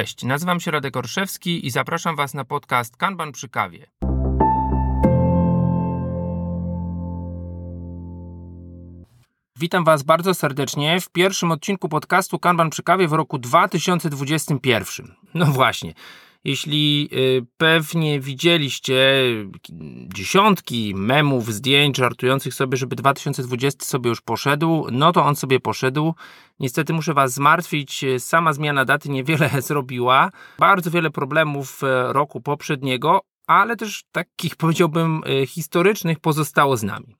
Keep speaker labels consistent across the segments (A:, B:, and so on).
A: Cześć, nazywam się Radek Orszewski i zapraszam Was na podcast Kanban przy kawie. Witam Was bardzo serdecznie w pierwszym odcinku podcastu Kanban przy kawie w roku 2021. No właśnie, jeśli y, pewnie widzieliście dziesiątki memów, zdjęć żartujących sobie, żeby 2020 sobie już poszedł, no to on sobie poszedł. Niestety muszę Was zmartwić, sama zmiana daty niewiele zrobiła. Bardzo wiele problemów e, roku poprzedniego, ale też takich powiedziałbym historycznych pozostało z nami.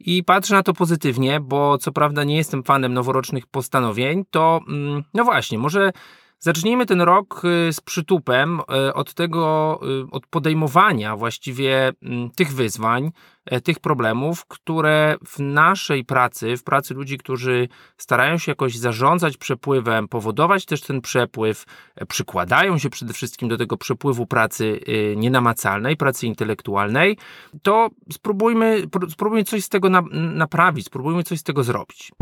A: I patrzę na to pozytywnie, bo co prawda nie jestem fanem noworocznych postanowień, to mm, no właśnie, może Zacznijmy ten rok y, z przytupem y, od tego, y, od podejmowania właściwie mm, tych wyzwań, e, tych problemów, które w naszej pracy, w pracy ludzi, którzy starają się jakoś zarządzać przepływem, powodować też ten przepływ, e, przykładają się przede wszystkim do tego przepływu pracy nienamacalnej, pracy intelektualnej, to spróbujmy, spróbujmy coś z tego naprawić, spróbujmy coś z tego zrobić.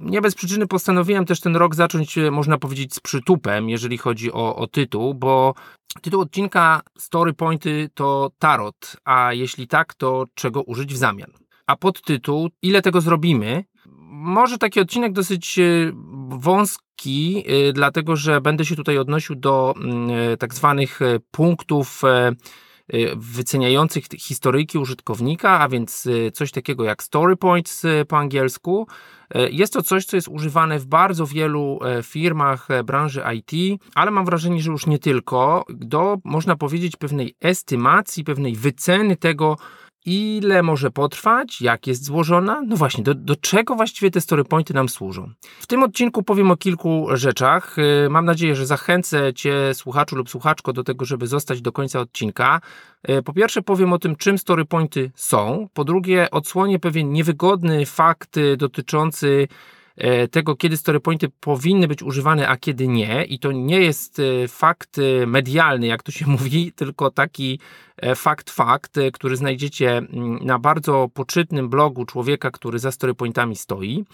A: Nie bez przyczyny postanowiłem też ten rok zacząć, y, można powiedzieć, z przytupem, jeżeli chodzi o, o tytuł, bo tytuł odcinka Story Pointy to tarot, a jeśli tak, to czego użyć w zamian? A podtytuł Ile tego zrobimy? Może taki odcinek dosyć y, wąski, dlatego że będę się tutaj odnosił do mm, tak zwanych punktów Y, wyceniających historyjki użytkownika, a więc y, coś takiego jak story points y, po angielsku. Jest to coś, co jest używane w bardzo wielu e, firmach e, branży IT, ale mam wrażenie, że już nie tylko, do można powiedzieć pewnej estymacji, pewnej wyceny tego, ile może potrwać, jak jest złożona, no właśnie, do, do czego właściwie te story pointy nam służą. W tym odcinku powiem o kilku rzeczach. Y, mam nadzieję, że zachęcę Cię, słuchaczu lub słuchaczko, do tego, żeby zostać do końca odcinka. Y, po pierwsze, powiem o tym, czym story pointy są. Po drugie, odsłonię pewien niewygodny fakt dotyczący e, tego, kiedy story pointy powinny być używane, a kiedy nie. I to nie jest fakt medialny, jak to się mówi, tylko taki fakt Fakt, e, który znajdziecie mm, na bardzo poczytnym blogu człowieka, który za storypointami stoi.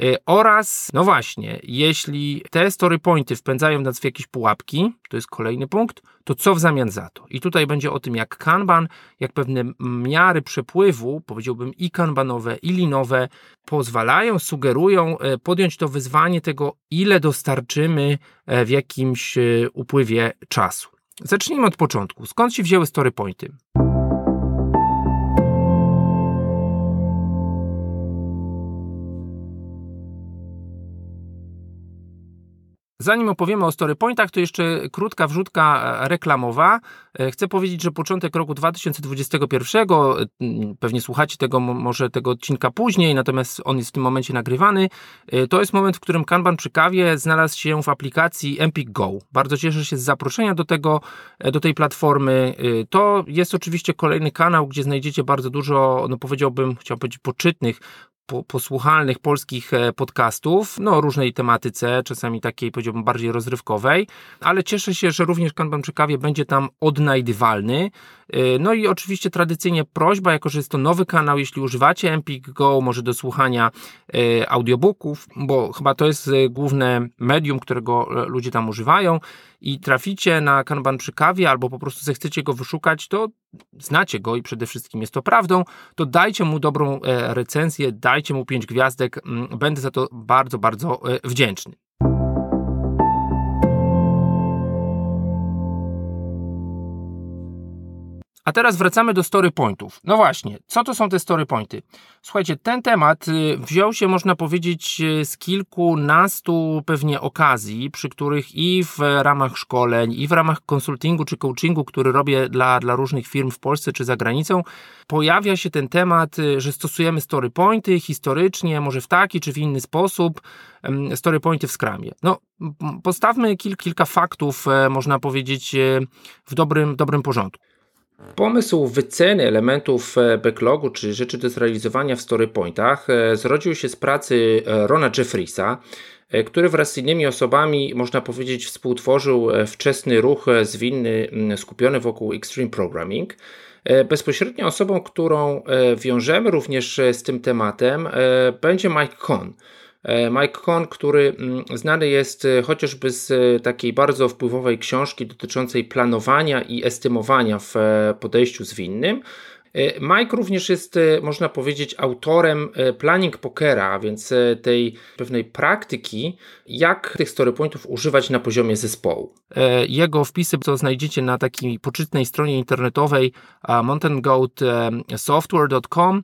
A: E, oraz, no właśnie, jeśli te storypointy wpędzają nas w jakieś pułapki, to jest kolejny punkt, to co w zamian za to? I tutaj będzie o tym, jak Kanban, jak pewne miary przepływu, powiedziałbym i kanbanowe, i linowe, pozwalają, sugerują podjąć to wyzwanie tego, ile dostarczymy w jakimś upływie czasu. Zacznijmy od początku. Skąd się wzięły story pointy? Zanim opowiemy o storypointach, to jeszcze krótka wrzutka e, reklamowa. E, chcę powiedzieć, że początek roku 2021, e, pewnie słuchacie tego, może tego odcinka później, natomiast on jest w tym momencie nagrywany. To jest moment, w którym Kanban przy kawie znalazł się w aplikacji Empik Go. Bardzo cieszę się z zaproszenia do tego, do tej platformy. To jest oczywiście kolejny kanał, gdzie znajdziecie bardzo dużo, no powiedziałbym, chciałbym powiedzieć, poczytnych posłuchalnych polskich e, podcastów, no różnej tematyce, czasami takiej powiedziałbym bardziej rozrywkowej, ale cieszę się, że również Kanban przy kawie będzie tam odnajdywalny. E, no i oczywiście tradycyjnie prośba, jako że jest to nowy kanał, jeśli używacie Empik Go, może do słuchania e, audiobooków, bo chyba to jest główne medium, którego ludzie tam używają i traficie na Kanban przy kawie albo po prostu zechcecie go wyszukać, to znacie go i przede wszystkim jest to prawdą, to dajcie mu dobrą e, recenzję, dajcie mu pięć gwiazdek, mm, będę za to bardzo, bardzo e, wdzięczny. A teraz wracamy do story pointów. No właśnie, co to są te story pointy? Słuchajcie, ten temat y, wziął się, można powiedzieć, y, z kilkunastu pewnie okazji, przy których i w ramach szkoleń, i w ramach konsultingu czy coachingu, który robię dla, dla różnych firm w Polsce czy za granicą, pojawia się ten temat, y, że stosujemy story pointy historycznie, może w taki czy w inny sposób, story pointy w skramie. No, postawmy kil, kilka faktów, e, można powiedzieć, e, w dobrym, dobrym porządku. Pomysł wyceny elementów e, backlogu, czy rzeczy do zrealizowania w storypointach, e, zrodził się z pracy e, Rona Jeffrisa, który wraz z innymi osobami, można powiedzieć, współtworzył wczesny ruch zwinny skupiony wokół Extreme Programming. Bezpośrednio osobą, którą wiążemy również z tym tematem, będzie Mike Cohn. Mike Cohn, który mm, znany jest chociażby z takiej bardzo wpływowej książki dotyczącej planowania i estymowania w podejściu zwinnym, E, Mike również jest, e, można powiedzieć, autorem e, planning pokera, więc tej pewnej praktyki, jak tych storypointów używać na poziomie zespołu. Jego wpisy to znajdziecie na takiej poczytnej stronie internetowej mountaingoatsoftware.com.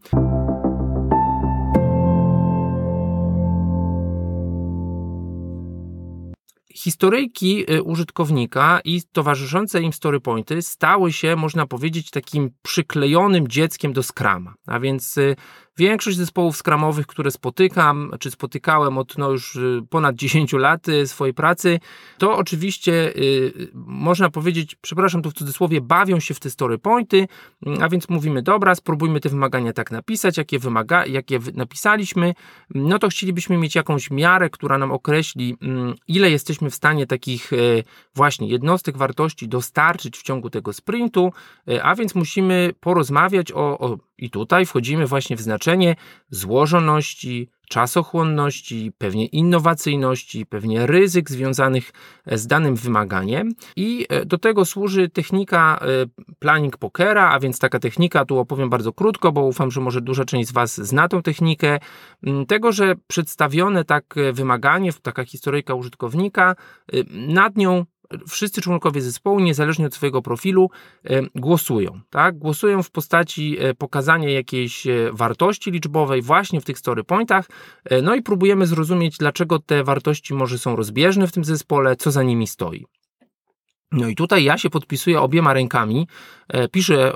A: Historyjki y, użytkownika i towarzyszące im storypointy stały się, można powiedzieć, takim przyklejonym dzieckiem do Scrama. A więc y, Większość zespołów skramowych, które spotykam, czy spotykałem od no już y, ponad 10 lat y, swojej pracy, to oczywiście y, można powiedzieć, przepraszam tu w cudzysłowie, bawią się w te story pointy, mm, a więc mówimy, dobra, spróbujmy te wymagania tak napisać, jakie, wymaga, jakie napisaliśmy, no to chcielibyśmy mieć jakąś miarę, która nam określi, mm, ile jesteśmy w stanie takich właśnie jednostek wartości dostarczyć w ciągu tego sprintu, a więc musimy porozmawiać o, o i tutaj wchodzimy właśnie w znaczenie złożoności, czasochłonności, pewnie innowacyjności, pewnie ryzyk związanych e, z danym wymaganiem. I e, do tego służy technika e, planning pokera, a więc taka technika, tu opowiem bardzo krótko, bo ufam, że może duża część z Was zna tą technikę, tego, że przedstawione tak wymaganie, taka historyjka użytkownika, nad nią wszyscy członkowie zespołu, niezależnie od swojego profilu, e, głosują. Tak? Głosują w postaci e, pokazania jakiejś e, wartości liczbowej właśnie w tych story pointach, no i próbujemy zrozumieć, dlaczego te wartości może są rozbieżne w tym zespole, co za nimi stoi. No i tutaj ja się podpisuję obiema rękami, piszę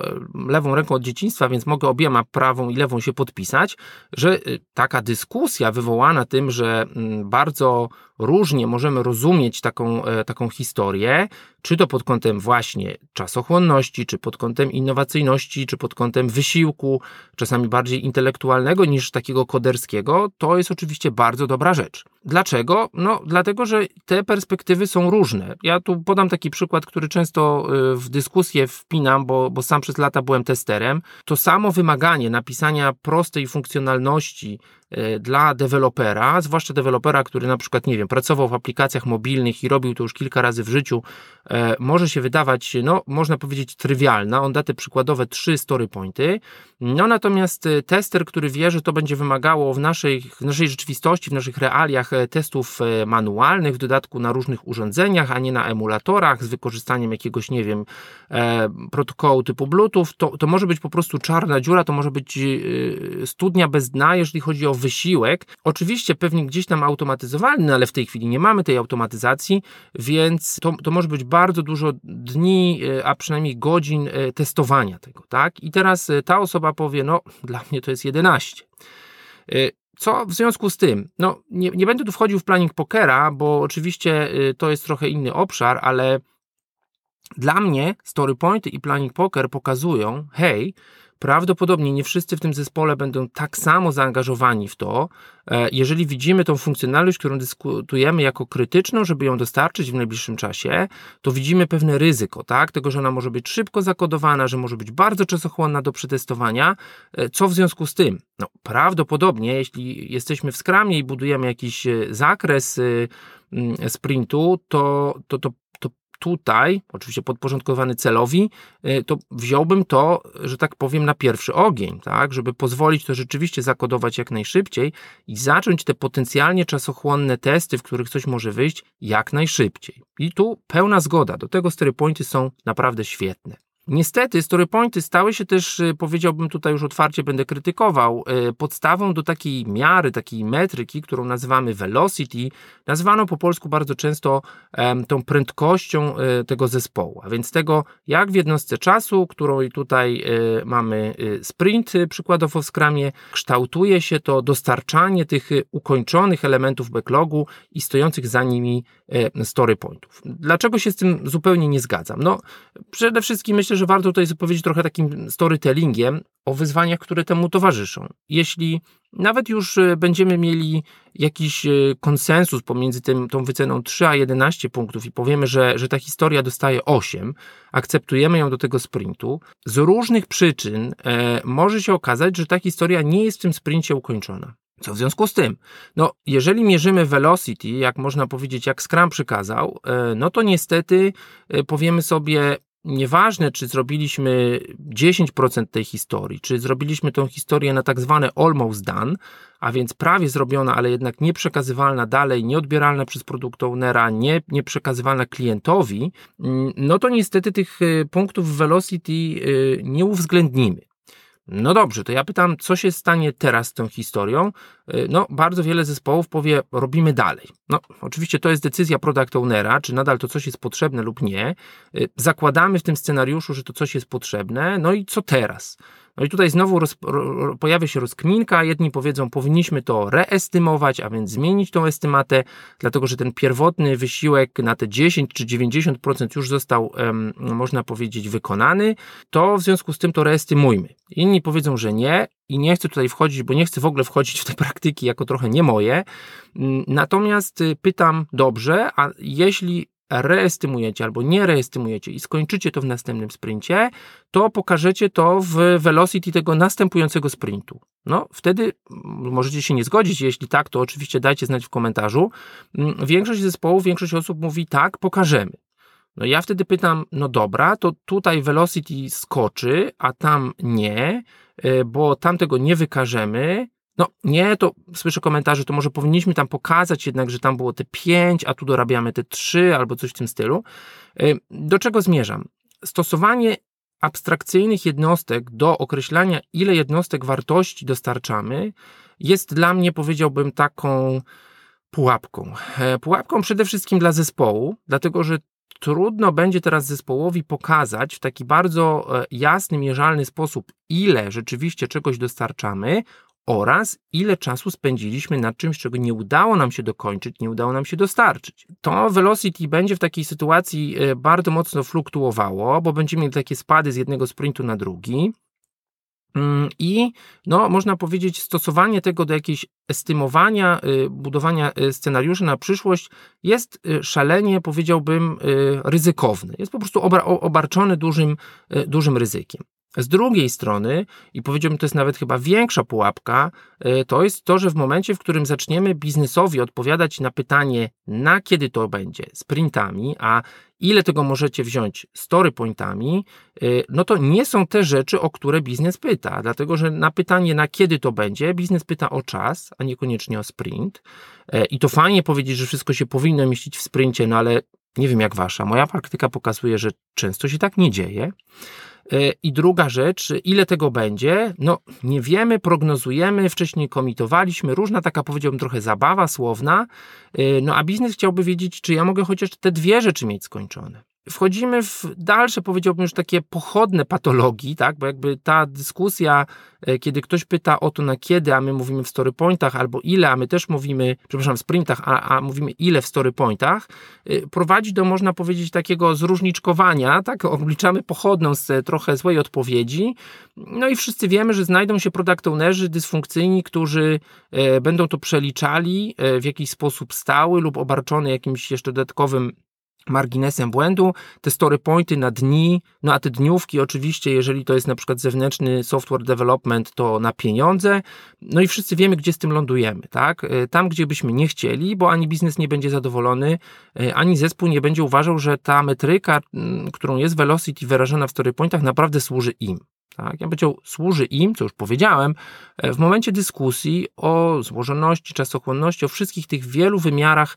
A: lewą ręką od dzieciństwa, więc mogę obiema prawą i lewą się podpisać, że taka dyskusja wywołana tym, że mm, bardzo różnie możemy rozumieć taką, e, taką historię, czy to pod kątem właśnie czasochłonności, czy pod kątem innowacyjności, czy pod kątem wysiłku, czasami bardziej intelektualnego niż takiego koderskiego, to jest oczywiście bardzo dobra rzecz. Dlaczego? No, dlatego, że te perspektywy są różne. Ja tu podam taki przykład, który często e, w dyskusję wpinam, bo, bo sam przez lata byłem testerem. To samo wymaganie napisania prostej funkcjonalności dla dewelopera, zwłaszcza dewelopera, który na przykład, nie wiem, pracował w aplikacjach mobilnych i robił to już kilka razy w życiu, e, może się wydawać, no, można powiedzieć, trywialna. On da te przykładowe trzy story pointy. No, natomiast e, tester, który wie, że to będzie wymagało w naszej, w naszej rzeczywistości, w naszych realiach testów manualnych, w dodatku na różnych urządzeniach, a nie na emulatorach, z wykorzystaniem jakiegoś, nie wiem, protokołu typu Bluetooth, to, to może być po prostu czarna dziura, to może być studnia bez dna, jeżeli chodzi o wysiłek. Oczywiście pewnie gdzieś tam automatyzowalny, no ale w tej chwili nie mamy tej automatyzacji, więc to, to może być bardzo dużo dni, e, a przynajmniej godzin e, testowania tego, tak? I teraz e, ta osoba powie, no dla mnie to jest 11. Co w związku z tym? No, nie, nie będę tu wchodził w planning pokera, bo oczywiście to jest trochę inny obszar, ale dla mnie story pointy i planning poker pokazują, hej, Prawdopodobnie nie wszyscy w tym zespole będą tak samo zaangażowani w to. E, jeżeli widzimy tą funkcjonalność, którą dyskutujemy jako krytyczną, żeby ją dostarczyć w najbliższym czasie, to widzimy pewne ryzyko, tak? Tego, że ona może być szybko zakodowana, że może być bardzo czasochłonna do przetestowania. E, co w związku z tym? No, prawdopodobnie, jeśli jesteśmy w skramie i budujemy jakiś e, zakres sprintu, to, to, to tutaj, oczywiście podporządkowany celowi, y, to wziąłbym to, że tak powiem, na pierwszy ogień, tak, żeby pozwolić to rzeczywiście zakodować jak najszybciej i zacząć te potencjalnie czasochłonne testy, w których coś może wyjść, jak najszybciej. I tu pełna zgoda, do tego storypointy są naprawdę świetne. Niestety, storypointy stały się też, y, powiedziałbym tutaj już otwarcie, będę krytykował, y, podstawą do takiej miary, takiej metryki, którą nazywamy velocity, nazwano po polsku bardzo często tą prędkością y, tego zespołu, a więc tego, jak w jednostce czasu, którą tutaj mamy sprint, przykładowo w Scrumie, kształtuje się to dostarczanie tych ukończonych elementów backlogu i stojących za nimi storypointów. Dlaczego się z tym zupełnie nie zgadzam? No, przede wszystkim myślę, że warto tutaj zapowiedzieć trochę takim storytellingiem o wyzwaniach, które temu towarzyszą. Jeśli nawet już e, będziemy mieli jakiś e, konsensus pomiędzy tym, tą wyceną 3 a 11 punktów i powiemy, że, że ta historia dostaje 8, akceptujemy ją do tego sprintu, z różnych przyczyn e, może się okazać, że ta historia nie jest w tym sprincie ukończona. Co w związku z tym? No, jeżeli mierzymy velocity, jak można powiedzieć, jak Scrum przykazał, e, no to niestety powiemy sobie, nieważne, czy zrobiliśmy 10% tej historii, czy zrobiliśmy tą historię na tak zwane almost done, a więc prawie zrobiona, ale jednak nieprzekazywalna dalej, nieodbieralna przez produkt ownera, nie, nieprzekazywalna klientowi, mm, no to niestety tych e, punktów velocity e, nie uwzględnimy. No dobrze, to ja pytam, co się stanie teraz z tą historią? Y, no, bardzo wiele zespołów powie, robimy dalej. No, oczywiście to jest decyzja product ownera, czy nadal to coś jest potrzebne lub nie. Y, zakładamy w tym scenariuszu, że to coś jest potrzebne. No i co teraz? No i tutaj znowu roz, ro, pojawia się rozkminka. Jedni powiedzą, powinniśmy to reestymować, a więc zmienić tą estymatę, dlatego że ten pierwotny wysiłek na te 10 czy 90% już został, um, można powiedzieć, wykonany. To w związku z tym to reestymujmy. Inni powiedzą, że nie i nie chcę tutaj wchodzić, bo nie chcę w ogóle wchodzić w te praktyki jako trochę nie moje. Natomiast y, pytam dobrze, a jeśli reestymujecie albo nie reestymujecie i skończycie to w następnym sprincie, to pokażecie to w velocity tego następującego sprintu. No, wtedy możecie się nie zgodzić. Jeśli tak, to oczywiście dajcie znać w komentarzu. Mm, większość zespołów, większość osób mówi tak, pokażemy. No ja wtedy pytam, no dobra, to tutaj velocity skoczy, a tam nie, y, bo tam tego nie wykażemy, no nie, to słyszę komentarze, to może powinniśmy tam pokazać jednak, że tam było te 5, a tu dorabiamy te 3 albo coś w tym stylu. Do czego zmierzam? Stosowanie abstrakcyjnych jednostek do określania, ile jednostek wartości dostarczamy, jest dla mnie, powiedziałbym, taką pułapką. E, pułapką przede wszystkim dla zespołu, dlatego że trudno będzie teraz zespołowi pokazać w taki bardzo e, jasny, mierzalny sposób, ile rzeczywiście czegoś dostarczamy, oraz ile czasu spędziliśmy nad czymś, czego nie udało nam się dokończyć, nie udało nam się dostarczyć. To velocity będzie w takiej sytuacji e, bardzo mocno fluktuowało, bo będziemy mieli takie spady z jednego sprintu na drugi. Mm, I no, można powiedzieć, stosowanie tego do jakiejś estymowania, e, budowania e, scenariuszy na przyszłość jest szalenie, powiedziałbym, ryzykowny. Jest po prostu obarczony dużym, dużym ryzykiem. Z drugiej strony, i powiedziałbym, to jest nawet chyba większa pułapka, y, to jest to, że w momencie, w którym zaczniemy biznesowi odpowiadać na pytanie, na kiedy to będzie, sprintami, a ile tego możecie wziąć story pointami, y, no to nie są te rzeczy, o które biznes pyta. Dlatego, że na pytanie, na kiedy to będzie, biznes pyta o czas, a niekoniecznie o sprint. Y, I to fajnie powiedzieć, że wszystko się powinno mieścić w sprincie, no ale nie wiem jak wasza. Moja praktyka pokazuje, że często się tak nie dzieje. E, I druga rzecz, ile tego będzie? No, nie wiemy, prognozujemy, wcześniej komitowaliśmy, różna taka, powiedziałbym, trochę zabawa słowna. E, no, a biznes chciałby wiedzieć, czy ja mogę chociaż te dwie rzeczy mieć skończone wchodzimy w dalsze, powiedziałbym już takie pochodne patologii, tak? Bo jakby ta dyskusja, e, kiedy ktoś pyta o to na kiedy, a my mówimy w storypointach, albo ile, a my też mówimy, przepraszam, w sprintach, a, a mówimy ile w storypointach, e, prowadzi do, można powiedzieć, takiego zróżniczkowania, tak? Obliczamy pochodną z trochę złej odpowiedzi. No i wszyscy wiemy, że znajdą się product ownerzy dysfunkcyjni, którzy e, będą to przeliczali w jakiś sposób stały lub obarczony jakimś jeszcze dodatkowym marginesem błędu, te story pointy na dni, no a te dniówki oczywiście, jeżeli to jest na przykład zewnętrzny software development, to na pieniądze, no i wszyscy wiemy, gdzie z tym lądujemy, tak? E, tam, gdzie byśmy nie chcieli, bo ani biznes nie będzie zadowolony, e, ani zespół nie będzie uważał, że ta metryka, którą jest velocity wyrażona w story pointach, naprawdę służy im. Tak? Ja powiedział, służy im, co już powiedziałem, e, w momencie dyskusji o złożoności, czasochłonności, o wszystkich tych wielu wymiarach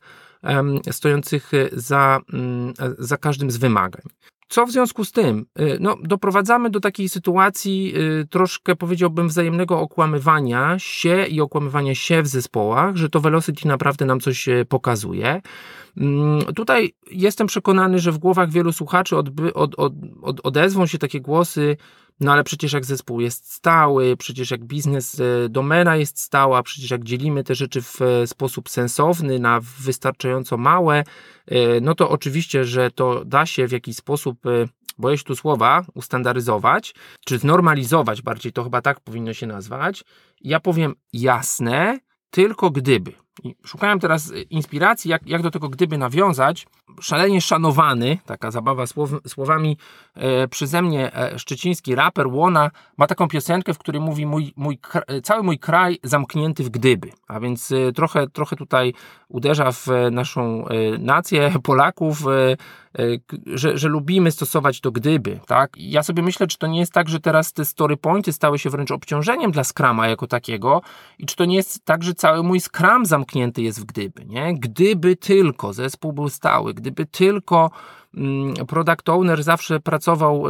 A: stojących e, za, mm, za każdym z wymagań. Co w związku z tym? E, no, doprowadzamy do takiej sytuacji e, troszkę, powiedziałbym, wzajemnego okłamywania się i okłamywania się w zespołach, że to Velocity naprawdę nam coś pokazuje. Mm, tutaj jestem przekonany, że w głowach wielu słuchaczy odby, od, od, od, odezwą się takie głosy, no ale przecież jak zespół jest stały, przecież jak biznes, e, domena jest stała, przecież jak dzielimy te rzeczy w e, sposób sensowny na wystarczająco małe, e, no to oczywiście, że to da się w jakiś sposób boję się tu słowa, ustandaryzować, czy znormalizować, bardziej to chyba tak powinno się nazwać. Ja powiem jasne, tylko gdyby. I szukałem teraz inspiracji, jak, jak do tego gdyby nawiązać. Szalenie szanowany, taka zabawa słow, słowami e, przeze mnie, e, szczeciński raper Łona ma taką piosenkę, w której mówi mój, mój, cały mój kraj zamknięty w gdyby. A więc e, trochę, trochę tutaj uderza w naszą e, nację Polaków, e, e, że, że lubimy stosować to gdyby. Tak? Ja sobie myślę, czy to nie jest tak, że teraz te story pointy stały się wręcz obciążeniem dla Scrama jako takiego i czy to nie jest tak, że cały mój Scrum zamknięty jest w gdyby. Nie? Gdyby tylko zespół był stały, gdyby tylko mm, product owner zawsze pracował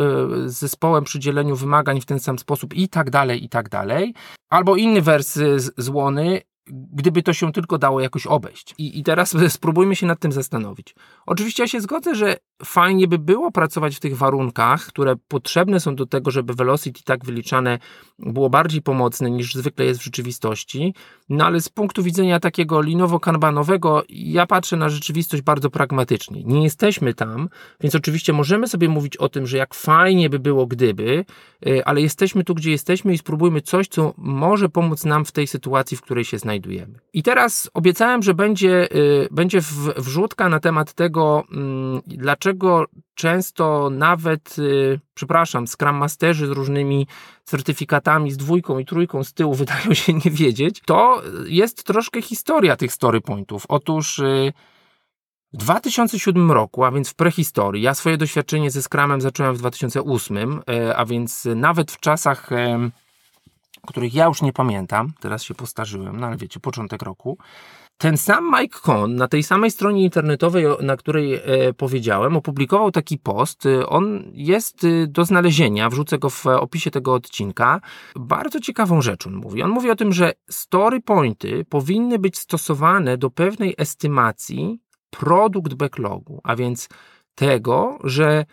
A: z zespołem przy dzieleniu wymagań w ten sam sposób i tak dalej, i tak dalej. Albo inny wers z Łony, gdyby to się tylko dało jakoś obejść. I, I teraz spróbujmy się nad tym zastanowić. Oczywiście ja się zgodzę, że fajnie by było pracować w tych warunkach, które potrzebne są do tego, żeby velocity tak wyliczane było bardziej pomocne niż zwykle jest w rzeczywistości, no ale z punktu widzenia takiego linowo-kanbanowego ja patrzę na rzeczywistość bardzo pragmatycznie. Nie jesteśmy tam, więc oczywiście możemy sobie mówić o tym, że jak fajnie by było gdyby, y, ale jesteśmy tu, gdzie jesteśmy i spróbujmy coś, co może pomóc nam w tej sytuacji, w której się znajdujemy. I teraz obiecałem, że będzie, y, będzie wrzutka na temat tego, mm, dlaczego dlaczego często nawet, yy, przepraszam, Scrum Masterzy z różnymi certyfikatami, z dwójką i trójką z tyłu wydają się nie wiedzieć, to jest troszkę historia tych story pointów. Otóż yy, w 2007 roku, a więc w prehistorii, ja swoje doświadczenie ze Scrumem zacząłem w 2008, yy, a więc nawet w czasach których ja już nie pamiętam, teraz się postarzyłem, no ale wiecie, początek roku, ten sam Mike Cohn na tej samej stronie internetowej, na której e, powiedziałem, opublikował taki post. E, on jest e, do znalezienia, wrzucę go w opisie tego odcinka. Bardzo ciekawą rzecz on mówi. On mówi o tym, że story pointy powinny być stosowane do pewnej estymacji produkt backlogu, a więc tego, że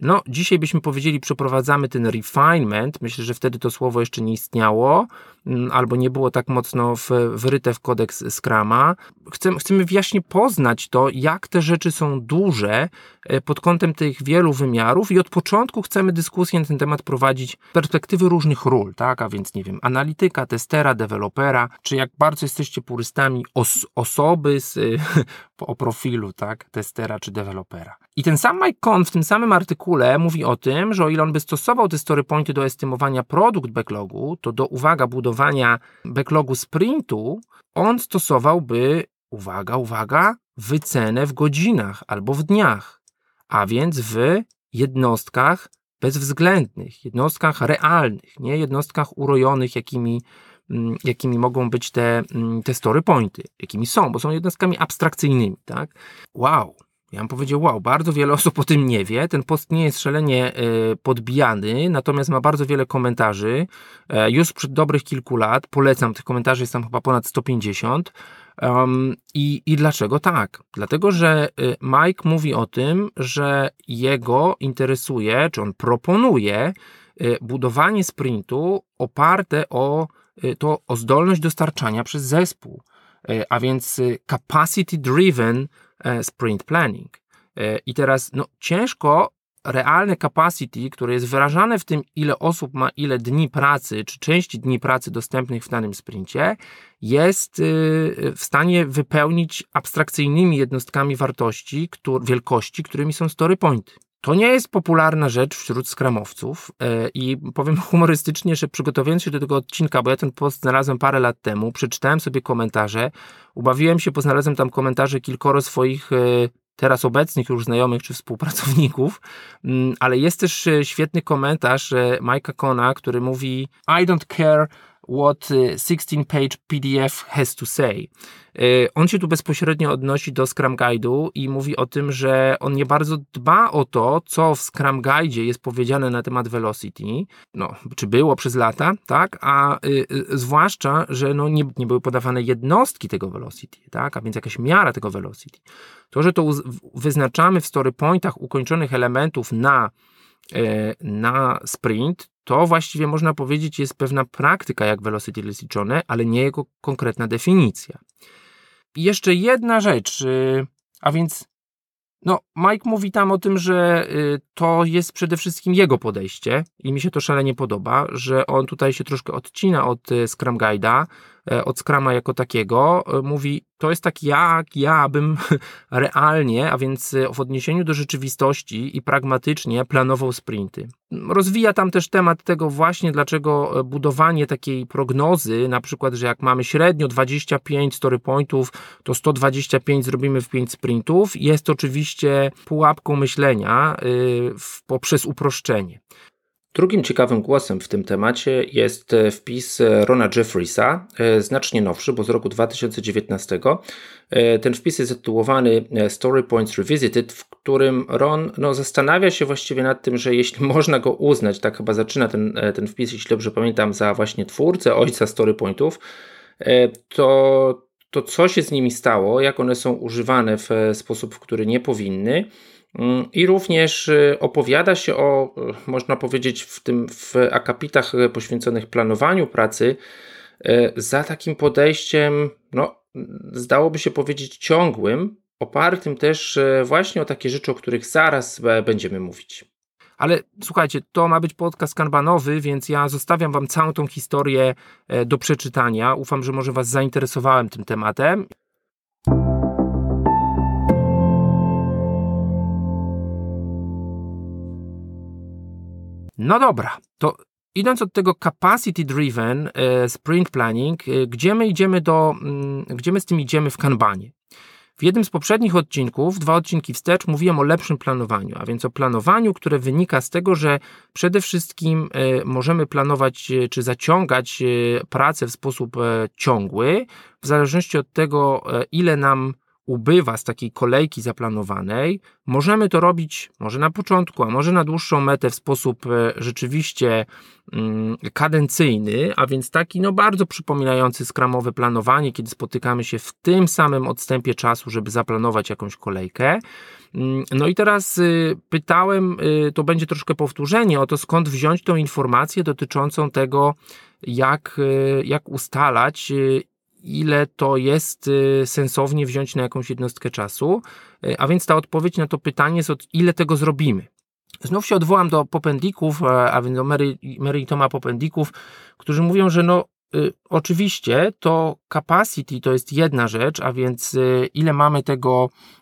A: no, dzisiaj byśmy powiedzieli, przeprowadzamy ten refinement. Myślę, że wtedy to słowo jeszcze nie istniało, mm, albo nie było tak mocno w, wryte w kodeks Scrama. Chcemy, chcemy właśnie poznać to, jak te rzeczy są duże y, pod kątem tych wielu wymiarów, i od początku chcemy dyskusję na ten temat prowadzić z perspektywy różnych ról, tak? A więc, nie wiem, analityka, testera, dewelopera, czy jak bardzo jesteście purystami os osoby z, o profilu, tak? Testera czy dewelopera. I ten sam Mike Cohn w tym samym artykule mówi o tym, że o ile on by stosował te story pointy do estymowania produkt backlogu, to do, uwaga, budowania backlogu sprintu, on stosowałby, uwaga, uwaga, wycenę w godzinach albo w dniach, a więc w jednostkach bezwzględnych, jednostkach realnych, nie jednostkach urojonych, jakimi, mm, jakimi mogą być te, mm, te story pointy, jakimi są, bo są jednostkami abstrakcyjnymi, tak? Wow, ja bym powiedział, wow, bardzo wiele osób o tym nie wie. Ten post nie jest szalenie y, podbijany, natomiast ma bardzo wiele komentarzy. E, już sprzed dobrych kilku lat, polecam, tych komentarzy jest tam chyba ponad 150. Um, i, I dlaczego tak? Dlatego, że y, Mike mówi o tym, że jego interesuje, czy on proponuje budowanie sprintu oparte o to o zdolność dostarczania przez zespół, a więc capacity driven E, sprint planning. E, I teraz no, ciężko realne capacity, które jest wyrażane w tym, ile osób ma ile dni pracy, czy części dni pracy dostępnych w danym sprincie, jest y, w stanie wypełnić abstrakcyjnymi jednostkami wartości, wielkości, którymi są story pointy. To nie jest popularna rzecz wśród skramowców e, i powiem humorystycznie, że przygotowując się do tego odcinka, bo ja ten post znalazłem parę lat temu, przeczytałem sobie komentarze, ubawiłem się, bo znalazłem tam komentarze kilkoro swoich e, teraz obecnych już znajomych czy współpracowników, mm, ale jest też e, świetny komentarz Mike'a Kona, który mówi I don't care what 16-page PDF has to say. Y, on się tu bezpośrednio odnosi do Scrum Guide'u i mówi o tym, że on nie bardzo dba o to, co w Scrum Guide'zie jest powiedziane na temat velocity, no, czy było przez lata, tak, a y, y, zwłaszcza, że no, nie, nie były podawane jednostki tego velocity, tak, a więc jakaś miara tego velocity. To, że to wyznaczamy w story pointach ukończonych elementów na y, na sprint, to właściwie można powiedzieć jest pewna praktyka, jak velocity liczone, ale nie jego konkretna definicja. I jeszcze jedna rzecz, y, a więc No, Mike mówi tam o tym, że y, to jest przede wszystkim jego podejście i mi się to szalenie podoba, że on tutaj się troszkę odcina od y, Scrum Guide'a, od Scrama jako takiego, e, mówi, to jest tak jak ja bym realnie, a więc e, w odniesieniu do rzeczywistości i pragmatycznie planował sprinty. Rozwija tam też temat tego właśnie, dlaczego budowanie takiej prognozy, na przykład, że jak mamy średnio 25 story pointów, to 125 zrobimy w 5 sprintów, jest oczywiście pułapką myślenia yy, poprzez uproszczenie. Drugim ciekawym głosem w tym temacie jest e, wpis e, Rona Jeffriesa, e, znacznie nowszy, bo z roku 2019. Ten wpis jest zatytułowany Story Points Revisited, w którym Ron no, zastanawia się właściwie nad tym, że jeśli można go uznać, tak chyba zaczyna ten, ten wpis, jeśli dobrze pamiętam, za właśnie twórcę, ojca Story Pointów, to, to co się z nimi stało, jak one są używane w sposób, w który nie powinny I również y, opowiada się o, y, można powiedzieć, w tym w akapitach poświęconych planowaniu pracy, y, za takim podejściem, no, zdałoby się powiedzieć, ciągłym, opartym też właśnie o takie rzeczy, o których zaraz będziemy mówić. Ale słuchajcie, to ma być podcast kanbanowy, więc ja zostawiam Wam całą tą historię e, do przeczytania. Ufam, że może Was zainteresowałem tym tematem. No dobra, to idąc od tego capacity driven e, sprint planning, e, gdzie my idziemy do, mm, gdzie my z tym idziemy w kanbanie? W jednym z poprzednich odcinków, dwa odcinki wstecz, mówiłem o lepszym planowaniu, a więc o planowaniu, które wynika z tego, że przede wszystkim e, możemy planować czy zaciągać pracę w sposób ciągły, w zależności od tego, ile nam ubywa z takiej kolejki zaplanowanej, możemy to robić może na początku, a może na dłuższą metę w sposób e, rzeczywiście mm, kadencyjny, a więc taki no bardzo przypominający skramowe planowanie, kiedy spotykamy się w tym samym odstępie czasu, żeby zaplanować jakąś kolejkę. Mm, no i teraz y, pytałem, y, to będzie troszkę powtórzenie o to, skąd wziąć tą informację dotyczącą tego, jak, y, jak ustalać ile to jest y, sensownie wziąć na jakąś jednostkę czasu. Y, a więc ta odpowiedź na to pytanie jest od ile tego zrobimy. Znów się odwołam do popendików, a więc do Mary, Mary Toma popendików, którzy mówią, że no y, oczywiście to capacity to jest jedna rzecz, a więc ile mamy tego E,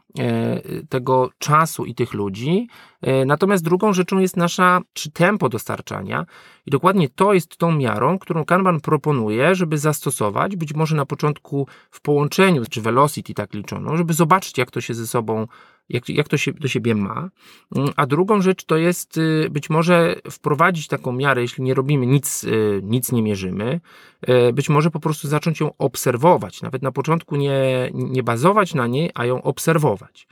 A: tego czasu i tych ludzi. E, natomiast drugą rzeczą jest nasza, czy tempo dostarczania. I dokładnie to jest tą miarą, którą Kanban proponuje, żeby zastosować, być może na początku w połączeniu, czy velocity tak liczoną, żeby zobaczyć, jak to się ze sobą jak, jak to się do siebie ma. Mm, a drugą rzecz to jest y, być może wprowadzić taką miarę, jeśli nie robimy nic, y, nic nie mierzymy, y, być może po prostu zacząć ją obserwować. Nawet na początku nie, nie bazować na niej, a ją obserwować.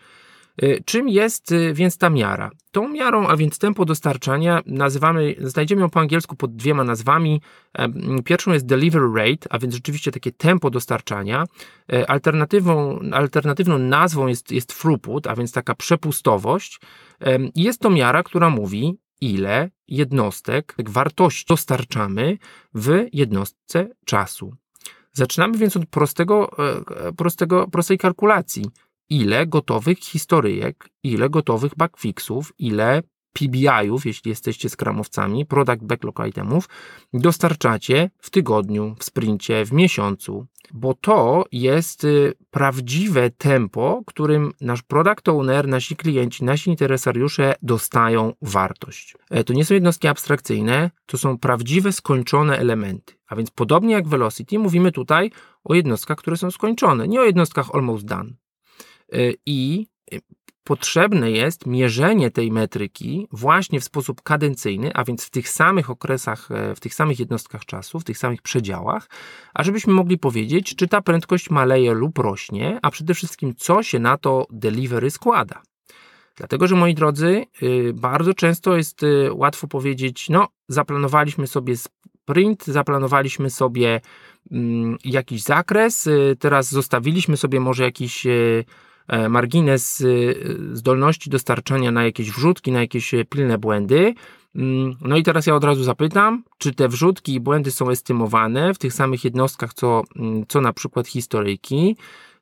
A: Y, czym jest y, więc ta miara? Tą miarą, a więc tempo dostarczania, nazywamy, znajdziemy ją po angielsku pod dwiema nazwami. Pierwszą jest delivery rate, a więc rzeczywiście takie tempo dostarczania. E, alternatywą, alternatywną nazwą jest, jest throughput, a więc taka przepustowość. Jest to miara, która mówi, ile jednostek wartości dostarczamy w jednostce czasu. Zaczynamy więc od prostego, e, prostego, prostej kalkulacji ile gotowych historyjek, ile gotowych backfixów, ile PBI-ów, jeśli jesteście skramowcami, Product Backlog Itemów, dostarczacie w tygodniu, w sprincie, w miesiącu, bo to jest y, prawdziwe tempo, którym nasz product owner, nasi klienci, nasi interesariusze dostają wartość. E, to nie są jednostki abstrakcyjne, to są prawdziwe, skończone elementy. A więc podobnie jak Velocity, mówimy tutaj o jednostkach, które są skończone, nie o jednostkach almost done. Y, i potrzebne jest mierzenie tej metryki właśnie w sposób kadencyjny, a więc w tych samych okresach, e, w tych samych jednostkach czasu, w tych samych przedziałach, a żebyśmy mogli powiedzieć, czy ta prędkość maleje lub rośnie, a przede wszystkim co się na to delivery składa. Dlatego, że moi drodzy, y, bardzo często jest y, łatwo powiedzieć, no, zaplanowaliśmy sobie sprint, zaplanowaliśmy sobie mm, jakiś zakres, teraz zostawiliśmy sobie może jakiś margines y, zdolności dostarczania na jakieś wrzutki, na jakieś e, pilne błędy. Mm, no i teraz ja od razu zapytam, czy te wrzutki i błędy są estymowane w tych samych jednostkach, co, mm, co na przykład historyjki.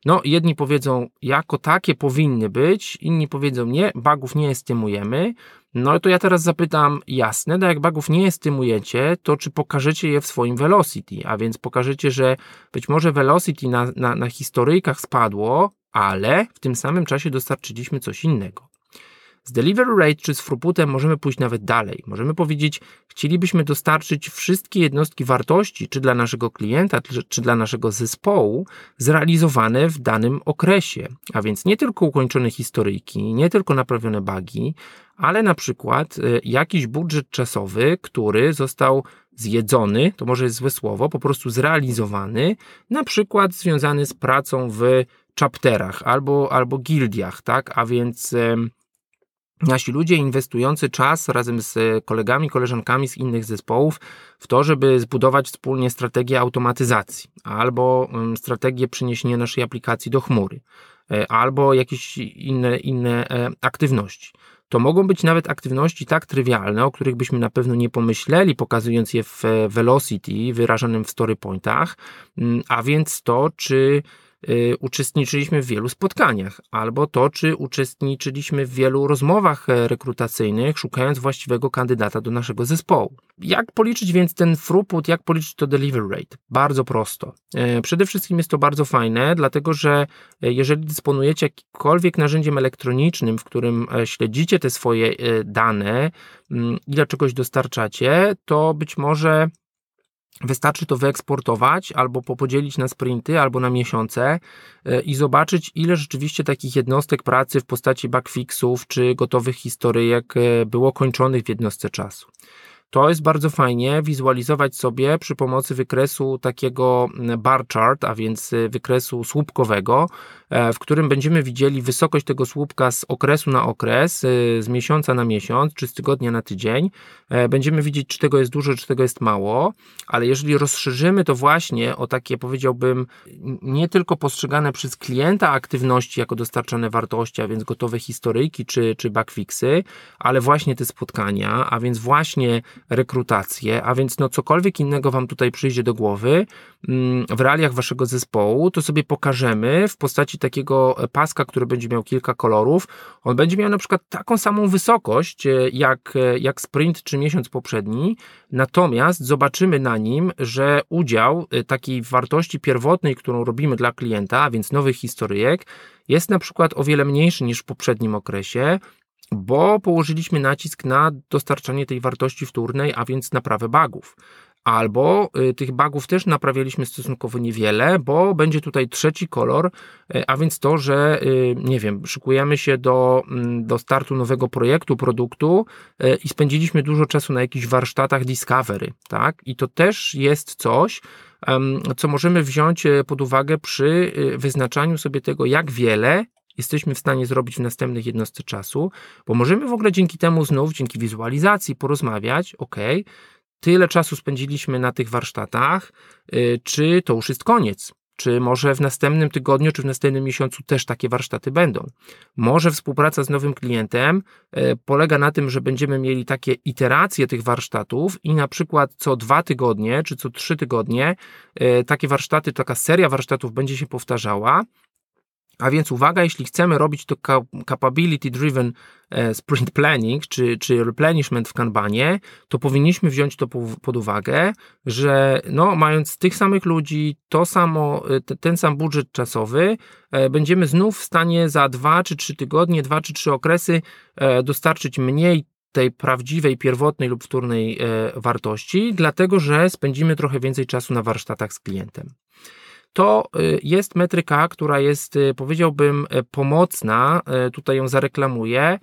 A: No, jedni powiedzą, jako takie powinny być, inni powiedzą, nie, bugów nie estymujemy. No to ja teraz zapytam, jasne, no jak bugów nie estymujecie, to czy pokażecie je w swoim velocity, a więc pokażecie, że być może velocity na, na, na historyjkach spadło, ale w tym samym czasie dostarczyliśmy coś innego. Z delivery rate czy z throughputem możemy pójść nawet dalej. Możemy powiedzieć, chcielibyśmy dostarczyć wszystkie jednostki wartości, czy dla naszego klienta, czy, czy dla naszego zespołu, zrealizowane w danym okresie. A więc nie tylko ukończone historyjki, nie tylko naprawione bugi, ale na przykład y, jakiś budżet czasowy, który został zjedzony, to może jest złe słowo, po prostu zrealizowany, na przykład związany z pracą w chapterach albo, albo gildiach, tak? A więc nasi ludzie inwestujący czas razem z kolegami, koleżankami z innych zespołów w to, żeby zbudować wspólnie strategię automatyzacji albo strategię przeniesienia naszej aplikacji do chmury e, albo jakieś inne, inne e, aktywności. To mogą być nawet aktywności tak trywialne, o których byśmy na pewno nie pomyśleli, pokazując je w e, velocity wyrażanym w story pointach, a więc to, czy uczestniczyliśmy w wielu spotkaniach, albo to, czy uczestniczyliśmy w wielu rozmowach e, rekrutacyjnych, szukając właściwego kandydata do naszego zespołu. Jak policzyć więc ten throughput, jak policzyć to delivery rate? Bardzo prosto. E, przede wszystkim jest to bardzo fajne, dlatego że e, jeżeli dysponujecie jakimkolwiek narzędziem elektronicznym, w którym śledzicie te swoje dane, mm, ile czegoś dostarczacie, to być może Wystarczy to wyeksportować albo popodzielić na sprinty, albo na miesiące e, i zobaczyć, ile rzeczywiście takich jednostek pracy w postaci backfixów czy gotowych historyjek e, było kończonych w jednostce czasu. To jest bardzo fajnie wizualizować sobie przy pomocy wykresu takiego bar chart, a więc e, wykresu słupkowego, w którym będziemy widzieli wysokość tego słupka z okresu na okres, e, z miesiąca na miesiąc, czy z tygodnia na tydzień. E, będziemy widzieć, czy tego jest dużo, czy tego jest mało, ale jeżeli rozszerzymy to właśnie o takie, powiedziałbym, nie tylko postrzegane przez klienta aktywności jako dostarczane wartości, a więc gotowe historyjki czy, czy backfixy, ale właśnie te spotkania, a więc właśnie rekrutacje, a więc no cokolwiek innego Wam tutaj przyjdzie do głowy mm, w realiach Waszego zespołu, to sobie pokażemy w postaci postaci takiego paska, który będzie miał kilka kolorów. On będzie miał na przykład taką samą wysokość e, jak, e, jak sprint czy miesiąc poprzedni, natomiast zobaczymy na nim, że udział e, takiej wartości pierwotnej, którą robimy dla klienta, a więc nowych historyjek, jest na przykład o wiele mniejszy niż w poprzednim okresie, bo położyliśmy nacisk na dostarczanie tej wartości wtórnej, a więc naprawę bugów albo y, tych bugów też naprawialiśmy stosunkowo niewiele, bo będzie tutaj trzeci kolor, y, a więc to, że y, nie wiem, szykujemy się do, mm, do startu nowego projektu, produktu i spędziliśmy dużo czasu na jakichś warsztatach Discovery, tak? I to też jest coś, co możemy wziąć pod uwagę przy wyznaczaniu sobie tego, jak wiele jesteśmy w stanie zrobić w następnych jednostce czasu, bo możemy w ogóle dzięki temu znów, dzięki wizualizacji porozmawiać, ok, tyle czasu spędziliśmy na tych warsztatach, y, czy to już jest koniec? Czy może w następnym tygodniu, czy w następnym miesiącu też takie warsztaty będą? Może współpraca z nowym klientem y, polega na tym, że będziemy mieli takie iteracje tych warsztatów i na przykład co dwa tygodnie, czy co trzy tygodnie y, takie warsztaty, taka seria warsztatów będzie się powtarzała, a więc uwaga, jeśli chcemy robić to capability driven e, sprint planning, czy, czy replenishment w Kanbanie, to powinniśmy wziąć to pod uwagę, że no, mając tych samych ludzi, to samo, e, ten sam budżet czasowy, e, będziemy znów w stanie za dwa czy trzy tygodnie, dwa czy trzy okresy dostarczyć mniej tej prawdziwej, pierwotnej lub wtórnej wartości, dlatego że spędzimy trochę więcej czasu na warsztatach z klientem to y, jest metryka, która jest, y, powiedziałbym, y, pomocna. Tutaj ją zareklamuję.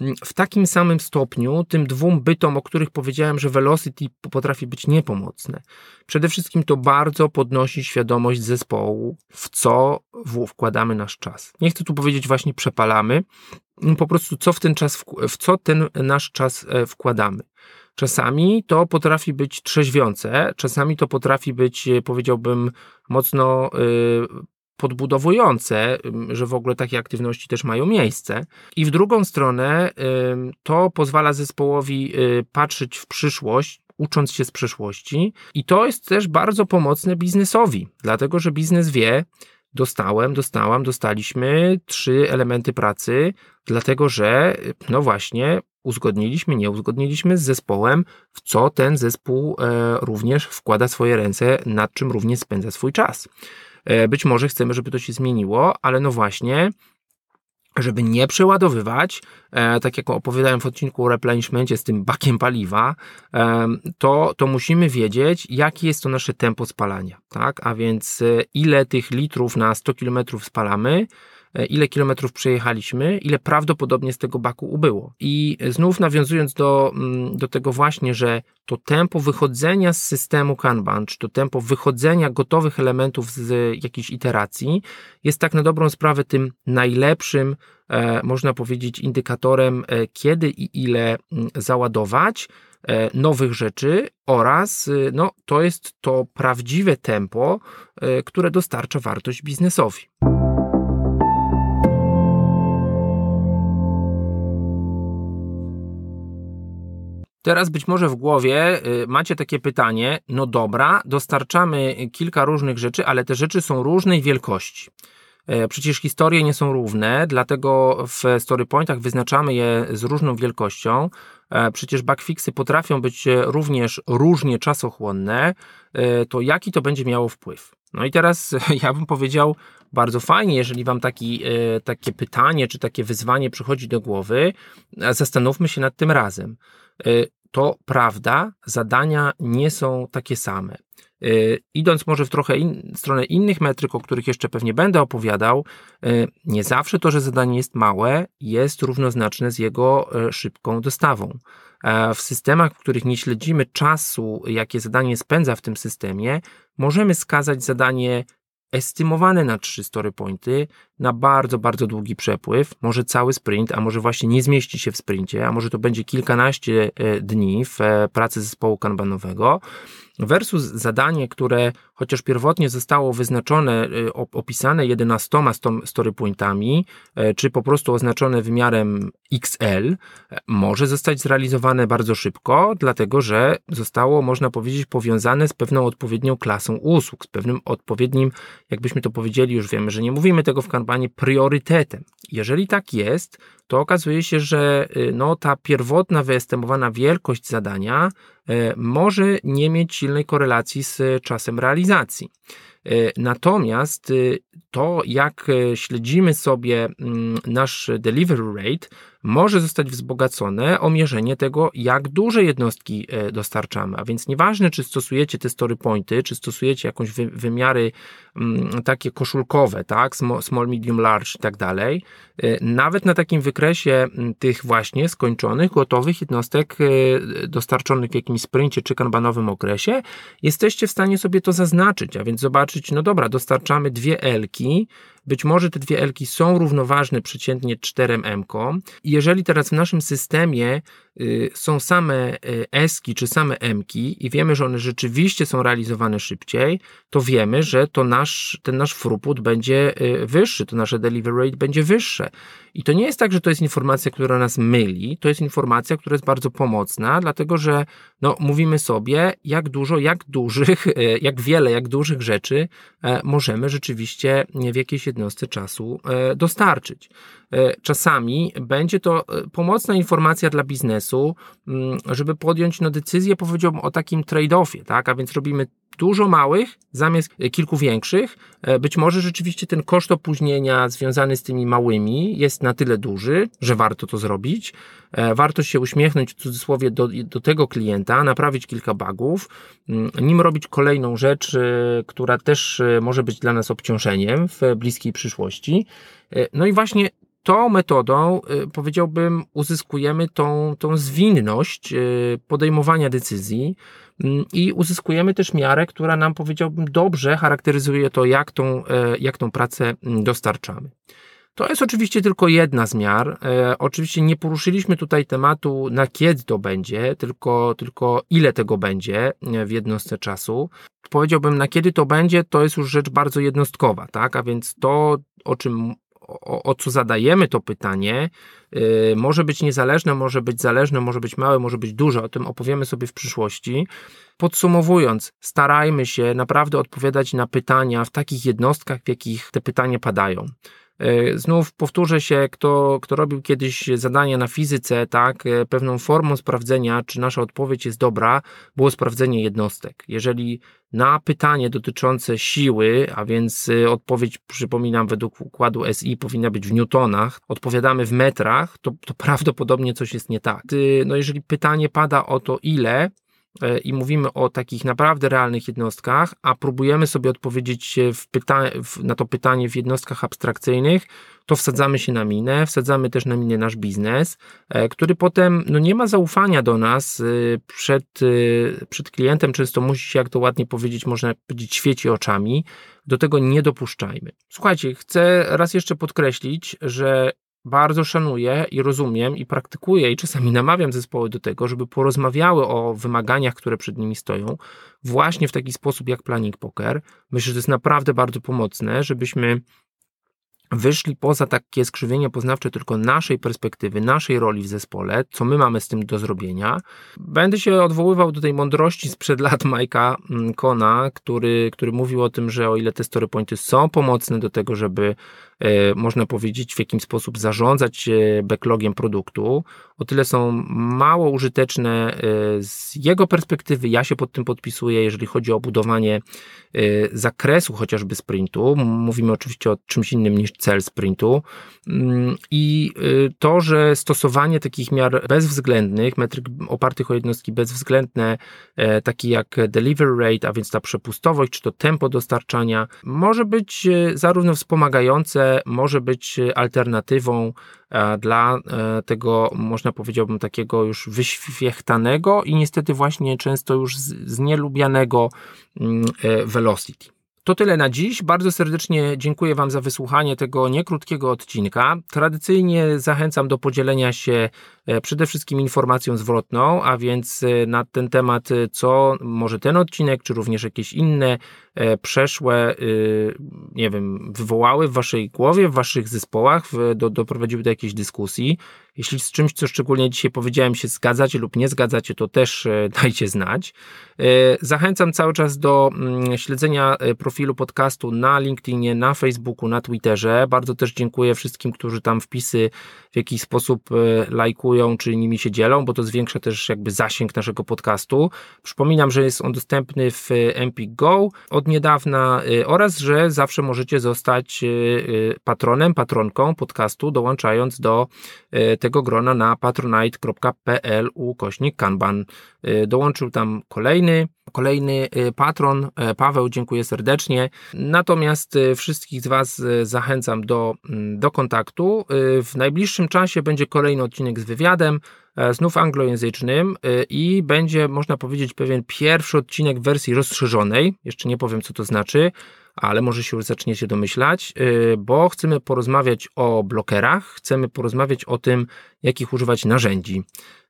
A: Mm, w takim samym stopniu tym dwóm bytom, o których powiedziałem, że velocity potrafi być niepomocne. Przede wszystkim to bardzo podnosi świadomość zespołu, w co wkładamy nasz czas. Nie chcę tu powiedzieć właśnie przepalamy, po prostu co w ten czas, w co ten nasz czas e, wkładamy. Czasami to potrafi być trzeźwiące, czasami to potrafi być, e, powiedziałbym, mocno y, podbudowujące, że w ogóle takie aktywności też mają miejsce. I w drugą stronę to pozwala zespołowi patrzeć w przyszłość, ucząc się z przeszłości. I to jest też bardzo pomocne biznesowi, dlatego że biznes wie, dostałem, dostałam, dostaliśmy trzy elementy pracy, dlatego że, no właśnie, uzgodniliśmy, nie uzgodniliśmy z zespołem, w co ten zespół e, również wkłada swoje ręce, nad czym również spędza swój czas. E, być może chcemy, żeby to się zmieniło, ale no właśnie, żeby nie przeładowywać, e, tak jak opowiadałem w odcinku o replenishmentie z tym bakiem paliwa, e, to, to musimy wiedzieć, jakie jest to nasze tempo spalania, tak? A więc e, ile tych litrów na 100 km spalamy, ile kilometrów przejechaliśmy, ile prawdopodobnie z tego baku ubyło. I znów nawiązując do, mm, do tego właśnie, że to tempo wychodzenia z systemu Kanban, czy to tempo wychodzenia gotowych elementów z jakiejś iteracji, jest tak na dobrą sprawę tym najlepszym, e, można powiedzieć, indykatorem, e, kiedy i ile mm, załadować nowych rzeczy oraz no, to jest to prawdziwe tempo, które dostarcza wartość biznesowi. Teraz być może w głowie y, macie takie pytanie, no dobra, dostarczamy kilka różnych rzeczy, ale te rzeczy są różnej wielkości. E, przecież historie nie są równe, dlatego w storypointach wyznaczamy je z różną wielkością. E, przecież backfixy potrafią być również różnie czasochłonne. E, to jaki to będzie miało wpływ? No i teraz ja bym powiedział, bardzo fajnie, jeżeli Wam taki, takie pytanie czy takie wyzwanie przychodzi do głowy, zastanówmy się nad tym razem. Y, to prawda, zadania nie są takie same. Y, idąc może w trochę in, stronę innych metryk, o których jeszcze pewnie będę opowiadał, nie zawsze to, że zadanie jest małe, jest równoznaczne z jego szybką dostawą. W systemach, w których nie śledzimy czasu, jakie zadanie spędza w tym systemie, możemy skazać zadanie estymowane na trzy story pointy na bardzo, bardzo długi przepływ, może cały sprint, a może właśnie nie zmieści się w sprincie, a może to będzie kilkanaście e, dni w e, pracy zespołu kanbanowego versus zadanie, które chociaż pierwotnie zostało wyznaczone, y, opisane 11 story pointami, e, czy po prostu oznaczone wymiarem XL, e, może zostać zrealizowane bardzo szybko, dlatego że zostało, można powiedzieć, powiązane z pewną odpowiednią klasą usług, z pewnym odpowiednim, jakbyśmy to powiedzieli, już wiemy, że nie mówimy tego w kampanii, priorytetem. Jeżeli tak jest, to okazuje się, że y, no, ta pierwotna wyestymowana wielkość zadania y, może nie mieć silnej korelacji z czasem realizacji. Y, natomiast to, jak śledzimy sobie mm, nasz delivery rate, może zostać wzbogacone o mierzenie tego, jak duże jednostki e, dostarczamy. A więc nieważne, czy stosujecie te story pointy, czy stosujecie jakąś wy, wymiary mm, takie koszulkowe, tak, small, medium, large i tak dalej, e, nawet na takim wykresie mm, tych właśnie skończonych, gotowych jednostek e, dostarczonych w jakimś sprincie czy kanbanowym okresie, jesteście w stanie sobie to zaznaczyć, a więc zobaczyć, no dobra, dostarczamy dwie elki, być może te dwie elki są równoważne przeciętnie 4 m jeżeli teraz w naszym systemie y, są same y, eski czy same emki i wiemy, że one rzeczywiście są realizowane szybciej, to wiemy, że to nasz, ten nasz throughput będzie y, wyższy, to nasze delivery rate będzie wyższe. I to nie jest tak, że to jest informacja, która nas myli, to jest informacja, która jest bardzo pomocna, dlatego że no, mówimy sobie, jak dużo, jak dużych, jak wiele, jak dużych rzeczy e, możemy rzeczywiście w jakiejś jednostce czasu e, dostarczyć. E, czasami będzie to e, pomocna informacja dla biznesu, mm, żeby podjąć no, decyzję, powiedziałbym, o takim trade-offie, tak? A więc robimy dużo małych zamiast kilku większych. E, być może rzeczywiście ten koszt opóźnienia związany z tymi małymi jest na tyle duży, że warto to zrobić. Warto się uśmiechnąć w cudzysłowie do, do tego klienta, naprawić kilka bugów, mm, nim robić kolejną rzecz, która też może być dla nas obciążeniem w bliskiej przyszłości. No i właśnie tą metodą, y, powiedziałbym, uzyskujemy tą, tą zwinność y, podejmowania decyzji mm, i uzyskujemy też miarę, która nam, powiedziałbym, dobrze charakteryzuje to, jak tą, e, jak tą pracę mm, dostarczamy. To jest oczywiście tylko jedna z miar. E, oczywiście nie poruszyliśmy tutaj tematu, na kiedy to będzie, tylko, tylko ile tego będzie w jednostce czasu. Powiedziałbym, na kiedy to będzie, to jest już rzecz bardzo jednostkowa, tak? A więc to, o czym o, o, co zadajemy to pytanie, yy, może być niezależne, może być zależne, może być małe, może być duże. O tym opowiemy sobie w przyszłości. Podsumowując, starajmy się naprawdę odpowiadać na pytania w takich jednostkach, w jakich te pytania padają. E, znów powtórzę się, kto, kto robił kiedyś zadania na fizyce, tak, e, pewną formą sprawdzenia, czy nasza odpowiedź jest dobra, było sprawdzenie jednostek. Jeżeli na pytanie dotyczące siły, a więc e, odpowiedź, przypominam, według układu SI powinna być w newtonach, odpowiadamy w metrach, to, to prawdopodobnie coś jest nie tak. No jeżeli pytanie pada o to ile, i mówimy o takich naprawdę realnych jednostkach, a próbujemy sobie odpowiedzieć w, na to pytanie w jednostkach abstrakcyjnych, to wsadzamy się na minę, wsadzamy też na minę nasz biznes, e, który potem no nie ma zaufania do nas e, przed, przed klientem, często musi się, jak to ładnie powiedzieć, można powiedzieć, świeci oczami. Do tego nie dopuszczajmy. Słuchajcie, chcę raz jeszcze podkreślić, że bardzo szanuję i rozumiem i praktykuję i czasami namawiam zespoły do tego, żeby porozmawiały o wymaganiach, które przed nimi stoją, właśnie w taki sposób jak Planning Poker. Myślę, że to jest naprawdę bardzo pomocne, żebyśmy wyszli poza takie skrzywienie poznawcze tylko naszej perspektywy, naszej roli w zespole, co my mamy z tym do zrobienia. Będę się odwoływał do tej mądrości sprzed lat Majka mm, Kona, który, który mówił o tym, że o ile te story pointy są pomocne do tego, żeby można powiedzieć, w jakim sposób zarządzać e, backlogiem produktu, o tyle są mało użyteczne e, z jego perspektywy. Ja się pod tym podpisuję, jeżeli chodzi o budowanie zakresu chociażby sprintu. Mówimy oczywiście o czymś innym niż cel sprintu. Mm, I to, że stosowanie takich miar bezwzględnych, metryk opartych o jednostki bezwzględne, takie jak delivery rate, a więc ta przepustowość, czy to tempo dostarczania, może być zarówno wspomagające, może być alternatywą e, dla e, tego, można powiedziałbym, takiego już wyświechtanego i niestety właśnie często już znielubianego mm, e, velocity. To tyle na dziś. Bardzo serdecznie dziękuję Wam za wysłuchanie tego niekrótkiego odcinka. Tradycyjnie zachęcam do podzielenia się przede wszystkim informacją zwrotną, a więc na ten temat, co może ten odcinek, czy również jakieś inne E, przeszłe, nie wiem, wywołały w waszej głowie, w waszych zespołach, do, doprowadziły do jakiejś dyskusji. Jeśli z czymś, co szczególnie dzisiaj powiedziałem, się zgadzacie lub nie zgadzacie, to też e, dajcie znać. E, zachęcam cały czas do mm, śledzenia profilu podcastu na LinkedInie, na Facebooku, na Twitterze. Bardzo też dziękuję wszystkim, którzy tam wpisy w jakiś sposób lajkują, czy nimi się dzielą, bo to zwiększa też jakby zasięg naszego podcastu. Przypominam, że jest on dostępny w Empik Go od niedawna y, oraz, że zawsze możecie zostać y, y, patronem, patronką podcastu, dołączając do tego grona na patronite.pl ukośnik kanban. Dołączył tam kolejny kolejny patron, Paweł, dziękuję serdecznie. Natomiast wszystkich z Was zachęcam do, mm, do kontaktu. W najbliższym czasie będzie kolejny odcinek z wywiadem. E, znów anglojęzycznym e, i będzie, można powiedzieć, pewien pierwszy odcinek wersji rozszerzonej. Jeszcze nie powiem, co to znaczy, ale może się już zaczniecie domyślać, e, bo chcemy porozmawiać o blokerach, chcemy porozmawiać o tym, jakich używać narzędzi.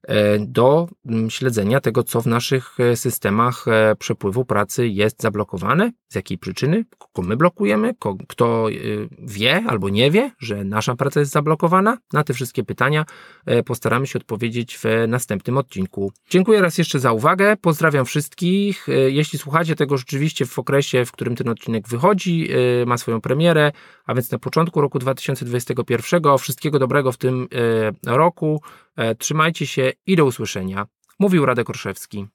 A: E, do mm, śledzenia tego, co w naszych e, systemach e, przepływu pracy jest zablokowane, z jakiej przyczyny, kogo my blokujemy, kto wie albo nie wie, że nasza praca jest zablokowana. Na te wszystkie pytania postaramy się odpowiedzieć w następnym odcinku. Dziękuję raz jeszcze za uwagę, pozdrawiam wszystkich. Jeśli słuchacie tego rzeczywiście w okresie, w którym ten odcinek wychodzi, ma swoją premierę, a więc na początku roku 2021, wszystkiego dobrego w tym roku. Trzymajcie się i do usłyszenia. Mówił Radek Orszewski.